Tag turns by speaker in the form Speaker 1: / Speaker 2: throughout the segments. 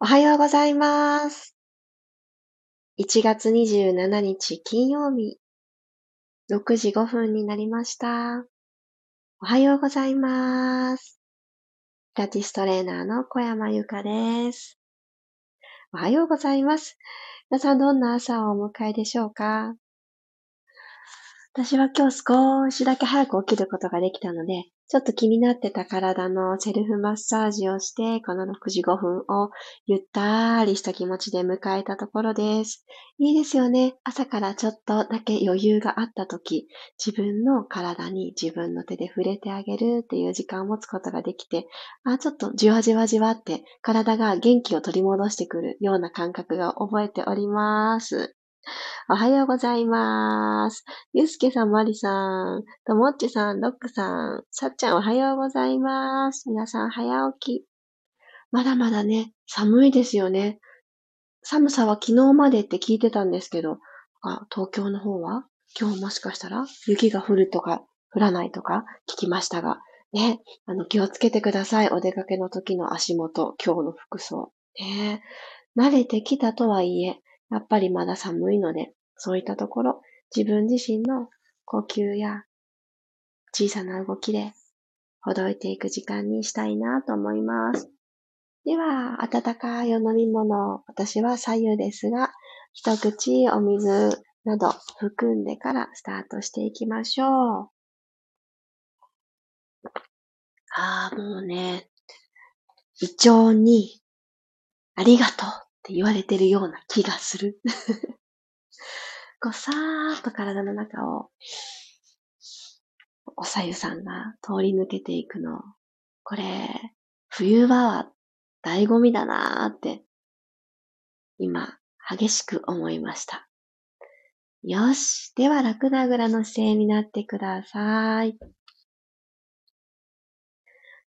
Speaker 1: おはようございます。1月27日金曜日、6時5分になりました。おはようございます。ピラティストレーナーの小山由かです。おはようございます。皆さんどんな朝をお迎えでしょうか？私は今日少しだけ早く起きることができたので、ちょっと気になってた体のセルフマッサージをして、この6時5分をゆったりした気持ちで迎えたところです。いいですよね。朝からちょっとだけ余裕があった時、自分の体に自分の手で触れてあげるっていう時間を持つことができて、あ、ちょっとじわじわじわって体が元気を取り戻してくるような感覚が覚えております。おはようございます。ゆうすけさん、まりさん、ともっちさん、ロックさん、さっちゃんおはようございます。皆さん早起き。まだまだね、寒いですよね。寒さは昨日までって聞いてたんですけど、あ東京の方は？今日もしかしたら？雪が降るとか降らないとか聞きましたが、ね、あの気をつけてください。お出かけの時の足元、今日の服装。ね、慣れてきたとはいえ、やっぱりまだ寒いので、そういったところ、自分自身の呼吸や小さな動きでほどいていく時間にしたいなと思います。では、温かいお飲み物、私は左右ですが、一口お水など含んでからスタートしていきましょう。ああ、もうね、胃腸にありがとうって言われてるような気がする。こう、さーっと体の中を、おさゆさんが通り抜けていくの。これ、冬場は醍醐味だなーって、今、激しく思いました。よし。では、楽なぐらの姿勢になってください。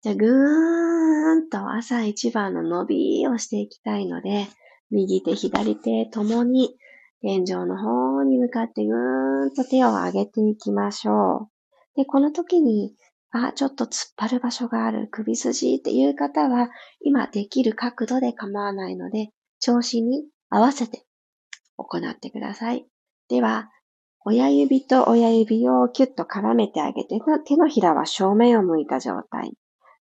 Speaker 1: じゃあ、ぐーんと朝一番の伸びをしていきたいので、右手、左手ともに天井の方に向かってぐーんと手を上げていきましょう。で、この時に、あ、ちょっと突っ張る場所がある、首筋っていう方は、今できる角度で構わないので、調子に合わせて行ってください。では、親指と親指をキュッと絡めてあげて、手のひらは正面を向いた状態。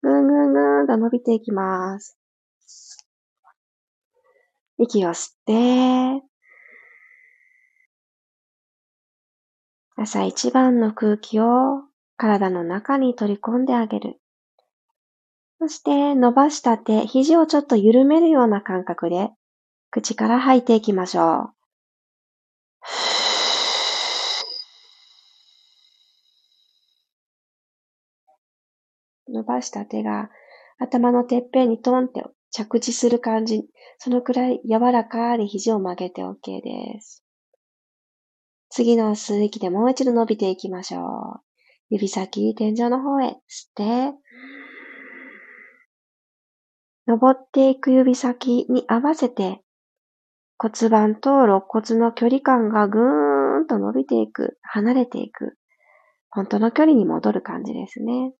Speaker 1: ぐんぐんぐんと伸びていきます。息を吸って、朝一番の空気を体の中に取り込んであげる。そして伸ばした手、肘をちょっと緩めるような感覚で口から吐いていきましょう。伸ばした手が頭のてっぺんにトンって着地する感じ。そのくらい柔らかに肘を曲げて OK です。次の吸う息でもう一度伸びていきましょう。指先、天井の方へ吸って、登っていく指先に合わせて骨盤と肋骨の距離感がぐーんと伸びていく、離れていく。本当の距離に戻る感じですね。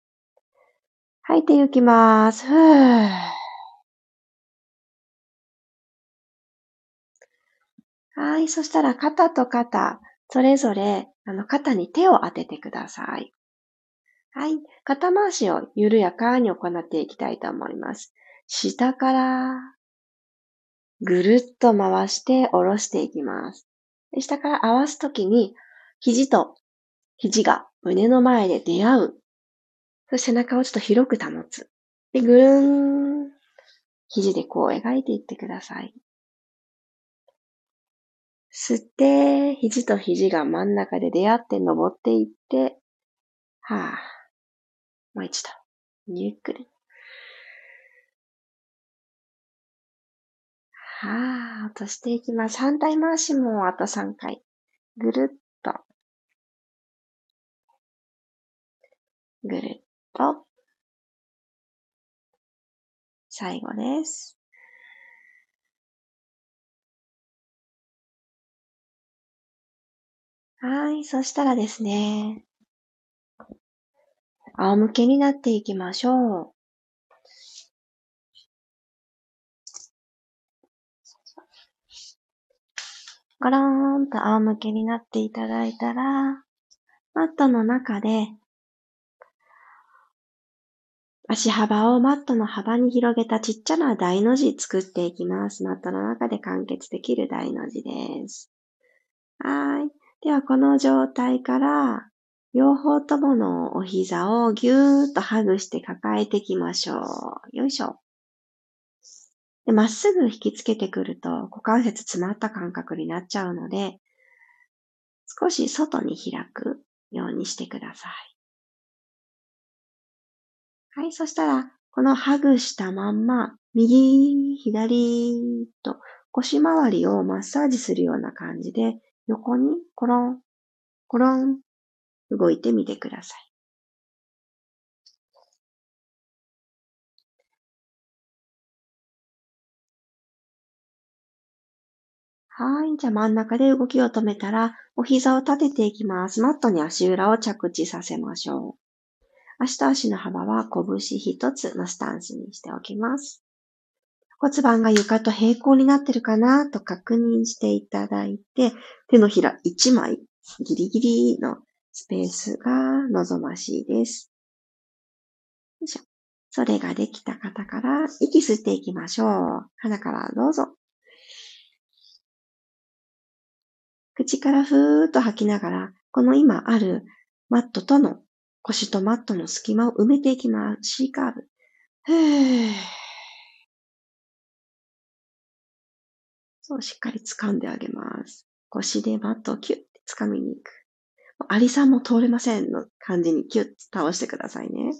Speaker 1: 吐いていきます。ふー。はい。そしたら肩と肩、それぞれ、あの、肩に手を当ててください。はい。肩回しを緩やかに行っていきたいと思います。下から、ぐるっと回して下ろしていきます。下から合わすときに、肘と肘が胸の前で出会う。そして背中をちょっと広く保つ。で、ぐるん。肘でこう描いていってください。吸って、肘と肘が真ん中で出会って登っていって、はぁ、もう一度、ゆっくり。はぁ、落としていきます。反対回しもあと3回。ぐるっと。ぐるっと。最後です。はい。そしたらですね、仰向けになっていきましょう。ゴローンと仰向けになっていただいたら、マットの中で、足幅をマットの幅に広げたちっちゃな大の字作っていきます。マットの中で完結できる大の字です。はい。では、この状態から、両方とものお膝をぎゅーっとハグして抱えていきましょう。よいしょ。で、まっすぐ引きつけてくると股関節詰まった感覚になっちゃうので、少し外に開くようにしてください。はい、そしたら、このハグしたまんま、右、左と腰回りをマッサージするような感じで、横にコロン、コロン、動いてみてください。はい。じゃあ真ん中で動きを止めたら、お膝を立てていきます。マットに足裏を着地させましょう。足と足の幅は拳一つのスタンスにしておきます。骨盤が床と平行になってるかなと確認していただいて、手のひら1枚、ギリギリのスペースが望ましいです。よいしょ。それができた方から息吸っていきましょう。鼻からどうぞ。口からふーっと吐きながら、この今あるマットとの、腰とマットの隙間を埋めていきます。C カーブ。ふー。そう、しっかり掴んであげます。腰でマットをキュッて掴みに行く。アリさんも通れませんの感じにキュッと倒してくださいね。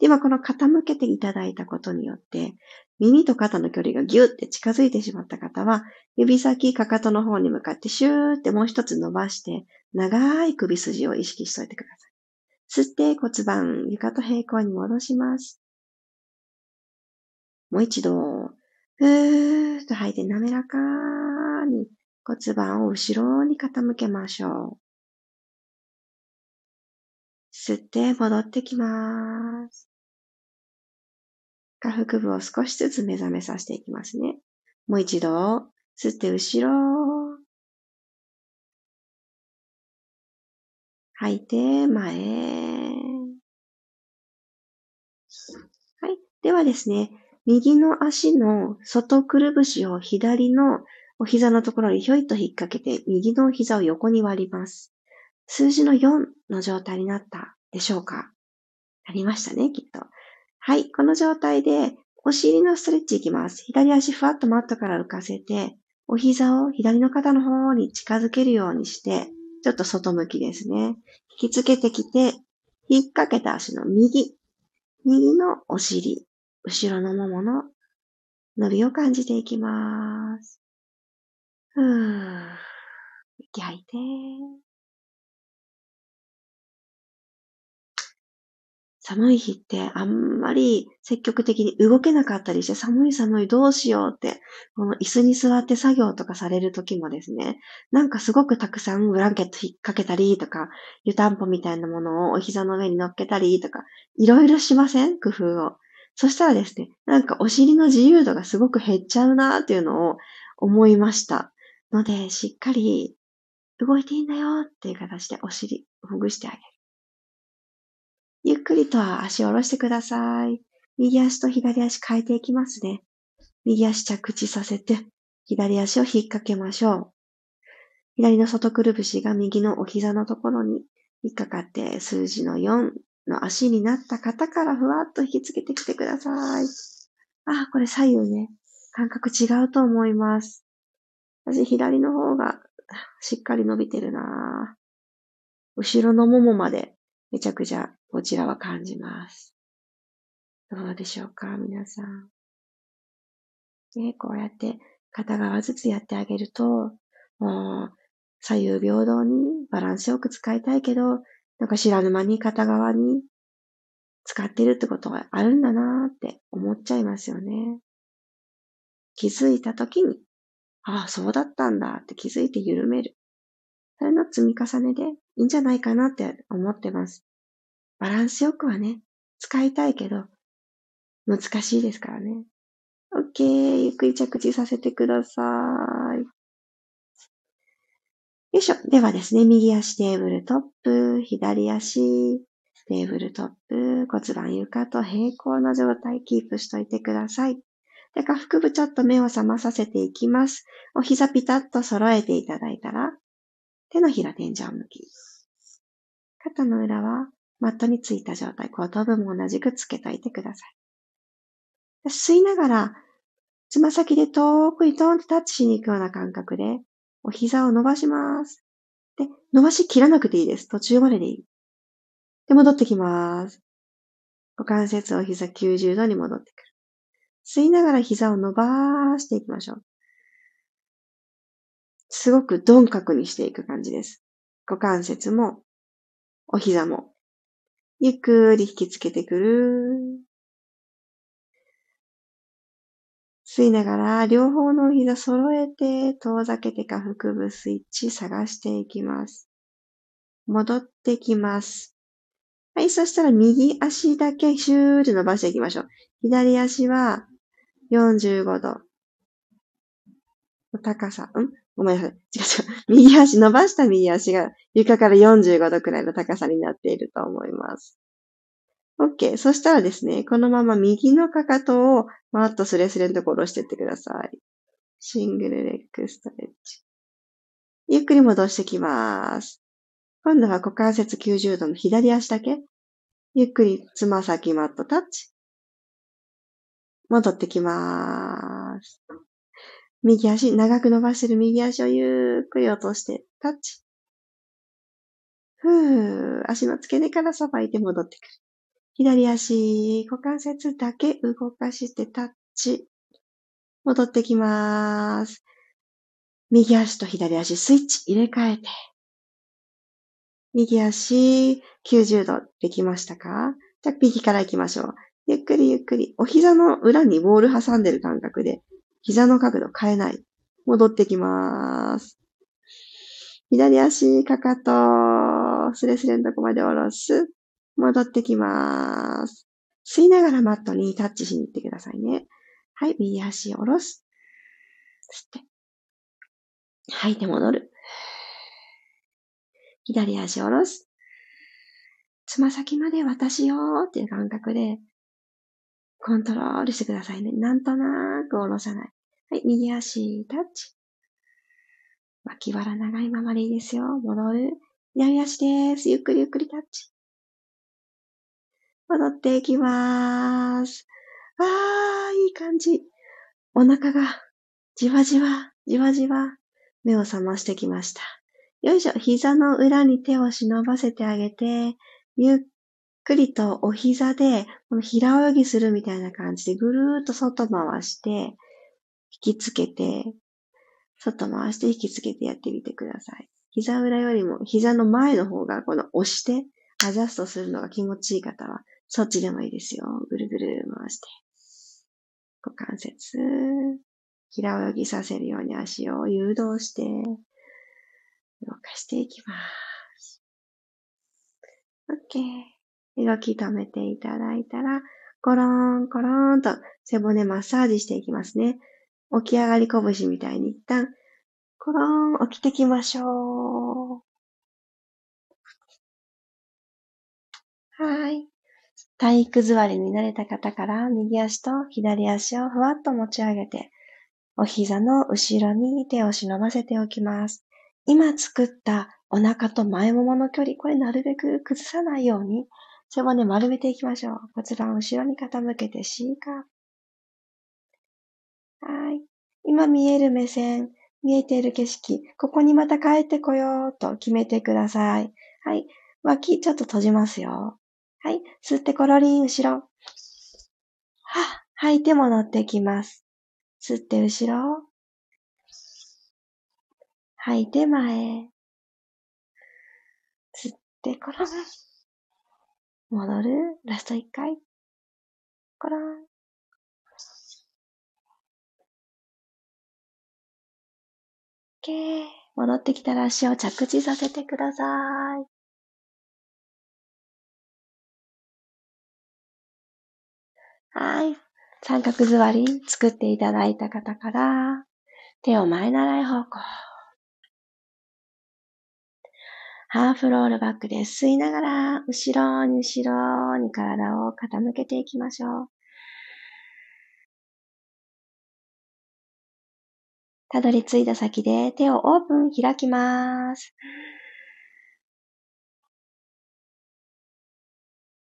Speaker 1: では、この傾けていただいたことによって、耳と肩の距離がギュッて近づいてしまった方は、指先、かかとの方に向かってシューってもう一つ伸ばして、長い首筋を意識しといてください。吸って骨盤、床と平行に戻します。もう一度、ふーっと吐いて滑らかに骨盤を後ろに傾けましょう。吸って戻ってきます。下腹部を少しずつ目覚めさせていきますね。もう一度、吸って後ろ。吐いて前。はい。ではですね、右の足の外くるぶしを左のお膝のところにひょいと引っ掛けて、右の膝を横に割ります。数字の4の状態になったでしょうか？ありましたね、きっと。はい。この状態で、お尻のストレッチいきます。左足ふわっとマットから浮かせて、お膝を左の肩の方に近づけるようにして、ちょっと外向きですね。引きつけてきて、引っ掛けた足の右、右のお尻、後ろのももの伸びを感じていきます。ふー。息吐いて。寒い日ってあんまり積極的に動けなかったりして寒い寒いどうしようって、この椅子に座って作業とかされる時もですね、なんかすごくたくさんブランケット引っ掛けたりとか、湯たんぽみたいなものをお膝の上に乗っけたりとか、いろいろしません？工夫を。そしたらですね、なんかお尻の自由度がすごく減っちゃうなっていうのを思いました。ので、しっかり動いていいんだよっていう形でお尻ほぐしてあげる。ゆっくりと足を下ろしてください。右足と左足変えていきますね。右足着地させて、左足を引っ掛けましょう。左の外くるぶしが右のお膝のところに引っかかって数字の4の足になった方からふわっと引きつけてきてください。あ、これ左右ね、感覚違うと思います。私左の方がしっかり伸びてるな後ろのももまでめちゃくちゃこちらは感じます。どうでしょうか皆さん。ね、こうやって片側ずつやってあげると、もう左右平等にバランスよく使いたいけど、なんか知らぬ間に片側に使ってるってことがあるんだなーって思っちゃいますよね。気づいた時に、ああ、そうだったんだって気づいて緩める。それの積み重ねでいいんじゃないかなって思ってます。バランスよくはね、使いたいけど、難しいですからね。OK。ゆっくり着地させてください。よいしょ。ではですね、右足テーブルトップ、左足テーブルトップ、骨盤床と平行な状態キープしといてください。で、下腹部ちょっと目を覚まさせていきます。お膝ピタッと揃えていただいたら、手のひら天井向き。肩の裏はマットについた状態、後頭部も同じくつけといてください。吸いながら、つま先で遠くにトーンとタッチしに行くような感覚で、お膝を伸ばします。で、伸ばし切らなくていいです。途中まででいい。で、戻ってきます。股関節を膝90度に戻ってくる。吸いながら膝を伸ばしていきましょう。すごく鈍角にしていく感じです。股関節も、お膝も。ゆっくり引きつけてくる。吸いながら、両方の膝揃えて、遠ざけて下腹部スイッチ探していきます。戻ってきます。はい、そしたら右足だけシューって伸ばしていきましょう。左足は45度。高さ、ん？ごめんなさい。違う違う。右足、伸ばした右足が床から45度くらいの高さになっていると思います。OK。そしたらですね、このまま右のかかとをマットスレスレのところしていってください。シングルレッグストレッチ。ゆっくり戻してきます。今度は股関節90度の左足だけ。ゆっくりつま先マットタッチ。戻ってきます。右足、長く伸ばしてる右足をゆっくり落としてタッチ。ふー、足の付け根からさばいて戻ってくる。左足、股関節だけ動かしてタッチ。戻ってきます。右足と左足スイッチ入れ替えて。右足90度できましたか？じゃあ右から行きましょう。ゆっくりゆっくり。お膝の裏にボール挟んでる感覚で、膝の角度変えない。戻ってきます。左足、かかと、スレスレのとこまで下ろす。戻ってきます。吸いながらマットにタッチしに行ってくださいね。はい、右足下ろす。吸って。吐いて戻る。左足下ろす。つま先まで私よーっていう感覚で、コントロールしてくださいね。なんとなく下ろさない。はい、右足タッチ。脇腹長いままでいいですよ。戻る。左足です。ゆっくりゆっくりタッチ。戻っていきます。あー、いい感じ。お腹がじわじわ、じわじわ、目を覚ましてきました。よいしょ。膝の裏に手を忍ばせてあげて、ゆっくりとお膝で、この平泳ぎするみたいな感じでぐるーっと外回して、引きつけて、外回して引きつけてやってみてください。膝裏よりも膝の前の方がこの押してアジャストするのが気持ちいい方はそっちでもいいですよ。ぐるぐる回して。股関節、平泳ぎさせるように足を誘導して、動かしていきます。OK。動き止めていただいたら、コロン、コロンと背骨マッサージしていきますね。起き上がり拳みたいに一旦、コロン、起きてきましょう。はい。体育座りに慣れた方から右足と左足をふわっと持ち上げて、お膝の後ろに手を忍ばせておきます。今作ったお腹と前ももの距離、これなるべく崩さないように、背骨丸めていきましょう。骨盤後ろに傾けて C カーはい。今見える目線、見えている景色、ここにまた帰ってこようと決めてください。はい。脇ちょっと閉じますよ。はい。吸ってコロリン、後ろ。は、吐いて戻ってきます。吸って後ろ。吐いて前。吸ってコロン。戻る。ラスト一回。コロン。OK。戻ってきたら足を着地させてください。はい。三角座り作っていただいた方から、手を前習い方向。ハーフロールバックで吸いながら、後ろに後ろに体を傾けていきましょう。たどり着いた先で手をオープン開きます。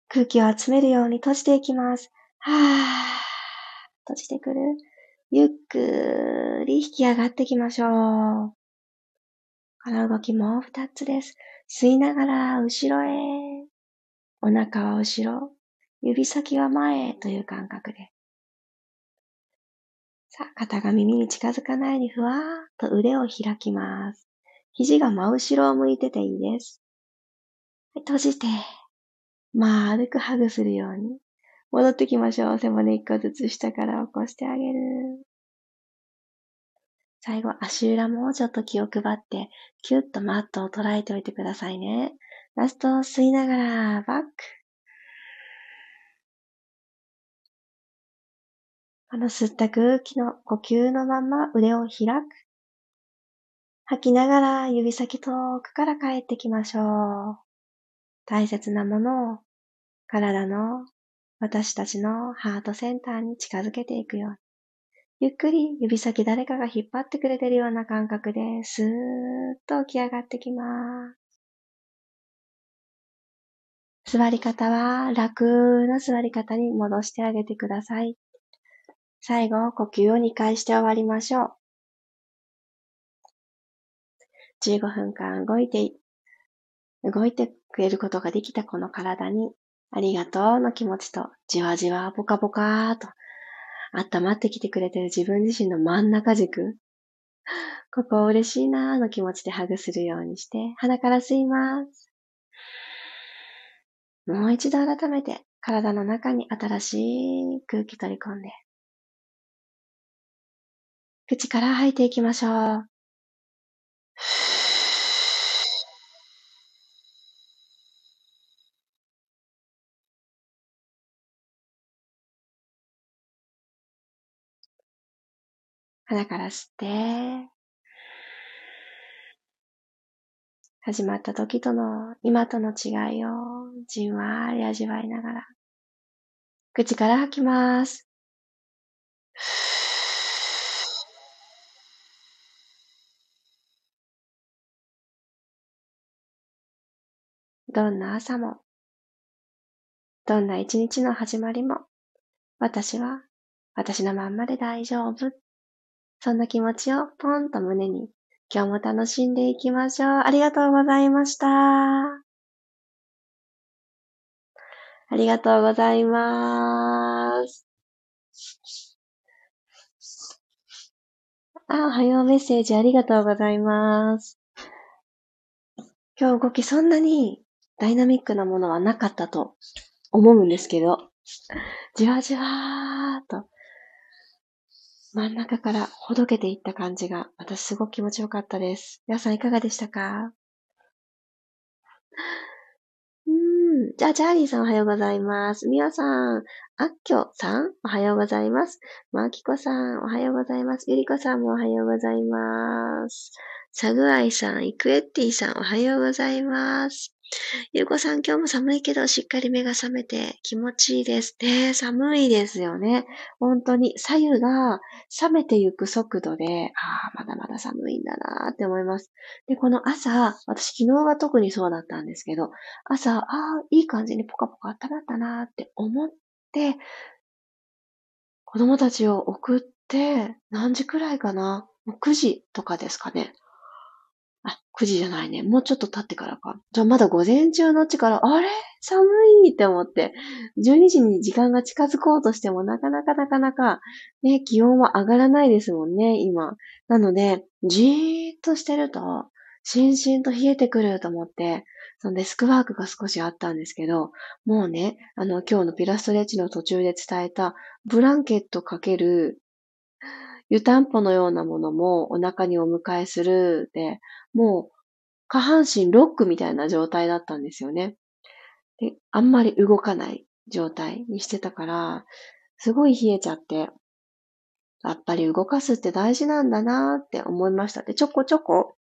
Speaker 1: 空気を集めるように閉じていきます。はぁ。閉じてくる。ゆっくり引き上がってきましょう。この動きもう二つです。吸いながら後ろへ。お腹は後ろ。指先は前という感覚で。さあ、肩が耳に近づかないようにふわーっと腕を開きます。肘が真後ろを向いてていいです。閉じて、丸くハグするように。戻ってきましょう。背骨一個ずつ下から起こしてあげる。最後、足裏もちょっと気を配って、キュッとマットを捉えておいてくださいね。ラスト、吸いながら、バック。この吸った空気の呼吸のまま腕を開く。吐きながら指先遠くから帰ってきましょう。大切なものを体の私たちのハートセンターに近づけていくように。ゆっくり指先誰かが引っ張ってくれてるような感覚でスーッと起き上がってきます。座り方は楽な座り方に戻してあげてください。最後、呼吸を2回して終わりましょう。15分間動いて、動いてくれることができたこの体にありがとうの気持ちと、じわじわぽかぽかーと、温まってきてくれてる自分自身の真ん中軸。ここ嬉しいなーの気持ちでハグするようにして、鼻から吸います。もう一度改めて体の中に新しい空気取り込んで、口から吐いていきましょう。鼻から吸って、始まった時との今との違いをじんわり味わいながら、口から吐きます。どんな朝も、どんな一日の始まりも、私は私のまんまで大丈夫。そんな気持ちをポンと胸に今日も楽しんでいきましょう。ありがとうございました。ありがとうございます。あ、おはようメッセージありがとうございます。今日動きそんなにダイナミックなものはなかったと思うんですけど、じわじわーと真ん中からほどけていった感じが、私すごく気持ちよかったです。皆さんいかがでしたか？うん。じゃあ、チャーリーさんおはようございます。みやさん、あっきょさんおはようございます。まきこさんおはようございます。ゆりこさんもおはようございます。さぐあいさん、イクエッティさんおはようございます。ゆうこさん、今日も寒いけど、しっかり目が覚めて気持ちいいですね。寒いですよね。本当に、左右が冷めていく速度で、ああ、まだまだ寒いんだなーって思います。で、この朝、私昨日は特にそうだったんですけど、朝、ああ、いい感じにポカポカ温まったなーって思って、子供たちを送って、何時くらいかな ?9 時とかですかね。あ、9時じゃないね。もうちょっと経ってからか。じゃあまだ午前中のうちから、あれ？寒いって思って、12時に時間が近づこうとしてもなかなかなかなか、ね、気温は上がらないですもんね、今。なので、じーっとしてると、しんしんと冷えてくると思って、そのデスクワークが少しあったんですけど、もうね、あの、今日のピラストレッチの途中で伝えた、ブランケットかける湯たんぽのようなものもお腹にお迎えするで、もう下半身ロックみたいな状態だったんですよね。で、あんまり動かない状態にしてたから、すごい冷えちゃって、やっぱり動かすって大事なんだなって思いました。で、ちょこちょこ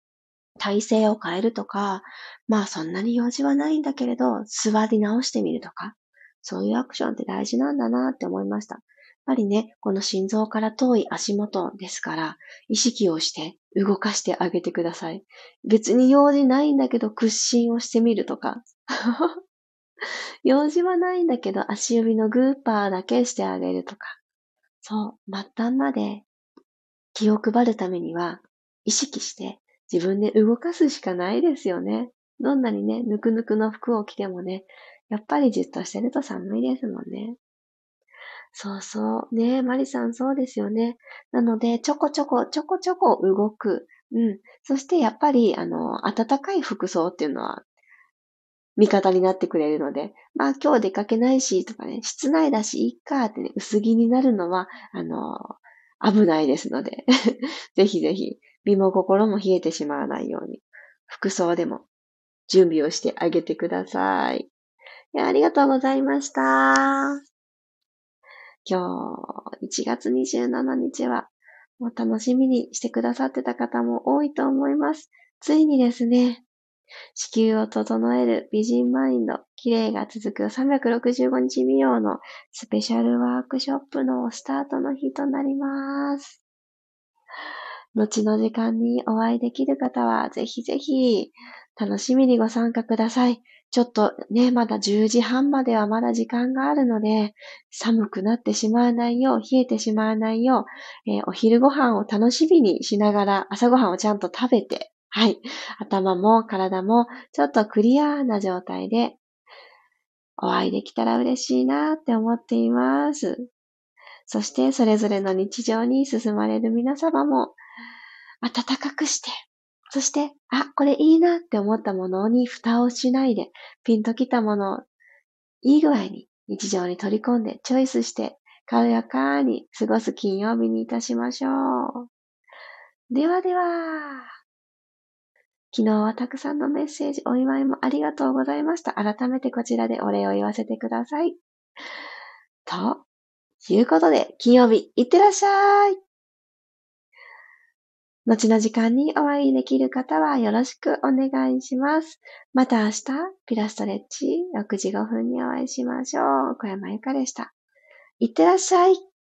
Speaker 1: 体勢を変えるとか、まあそんなに用事はないんだけれど、座り直してみるとか、そういうアクションって大事なんだなって思いました。やっぱりね、この心臓から遠い足元ですから、意識をして動かしてあげてください。別に用事ないんだけど屈伸をしてみるとか。用事はないんだけど足指のグーパーだけしてあげるとか。そう、末端まで気を配るためには意識して自分で動かすしかないですよね。どんなにね、ぬくぬくの服を着てもね、やっぱりじっとしてると寒いですもんね。そうそう。ねマリさんそうですよね。なので、ちょこちょこ、ちょこちょこ動く。うん。そしてやっぱり、あの、暖かい服装っていうのは、味方になってくれるので、まあ今日出かけないし、とかね、室内だし、いっかってね、薄着になるのは、あの、危ないですので、ぜひぜひ、身も心も冷えてしまわないように、服装でも準備をしてあげてください。いやありがとうございました。今日、1月27日は、もう楽しみにしてくださってた方も多いと思います。ついにですね、地球を整える美人マインド、綺麗が続く365日美容のスペシャルワークショップのスタートの日となります。後の時間にお会いできる方は、ぜひぜひ、楽しみにご参加ください。ちょっとね、まだ10時半まではまだ時間があるので、寒くなってしまわないよう、冷えてしまわないよう、えー、お昼ご飯を楽しみにしながら、朝ご飯をちゃんと食べて、はい。頭も体もちょっとクリアな状態でお会いできたら嬉しいなって思っています。そしてそれぞれの日常に進まれる皆様も暖かくして、そして、あ、これいいなって思ったものに蓋をしないで、ピンときたものをいい具合に日常に取り込んでチョイスして、軽やかに過ごす金曜日にいたしましょう。ではでは。昨日はたくさんのメッセージ、お祝いもありがとうございました。改めてこちらでお礼を言わせてください。ということで、金曜日、いってらっしゃい。後の時間にお会いできる方はよろしくお願いします。また明日、ピラストレッチ6時5分にお会いしましょう。小山由かでした。いってらっしゃい。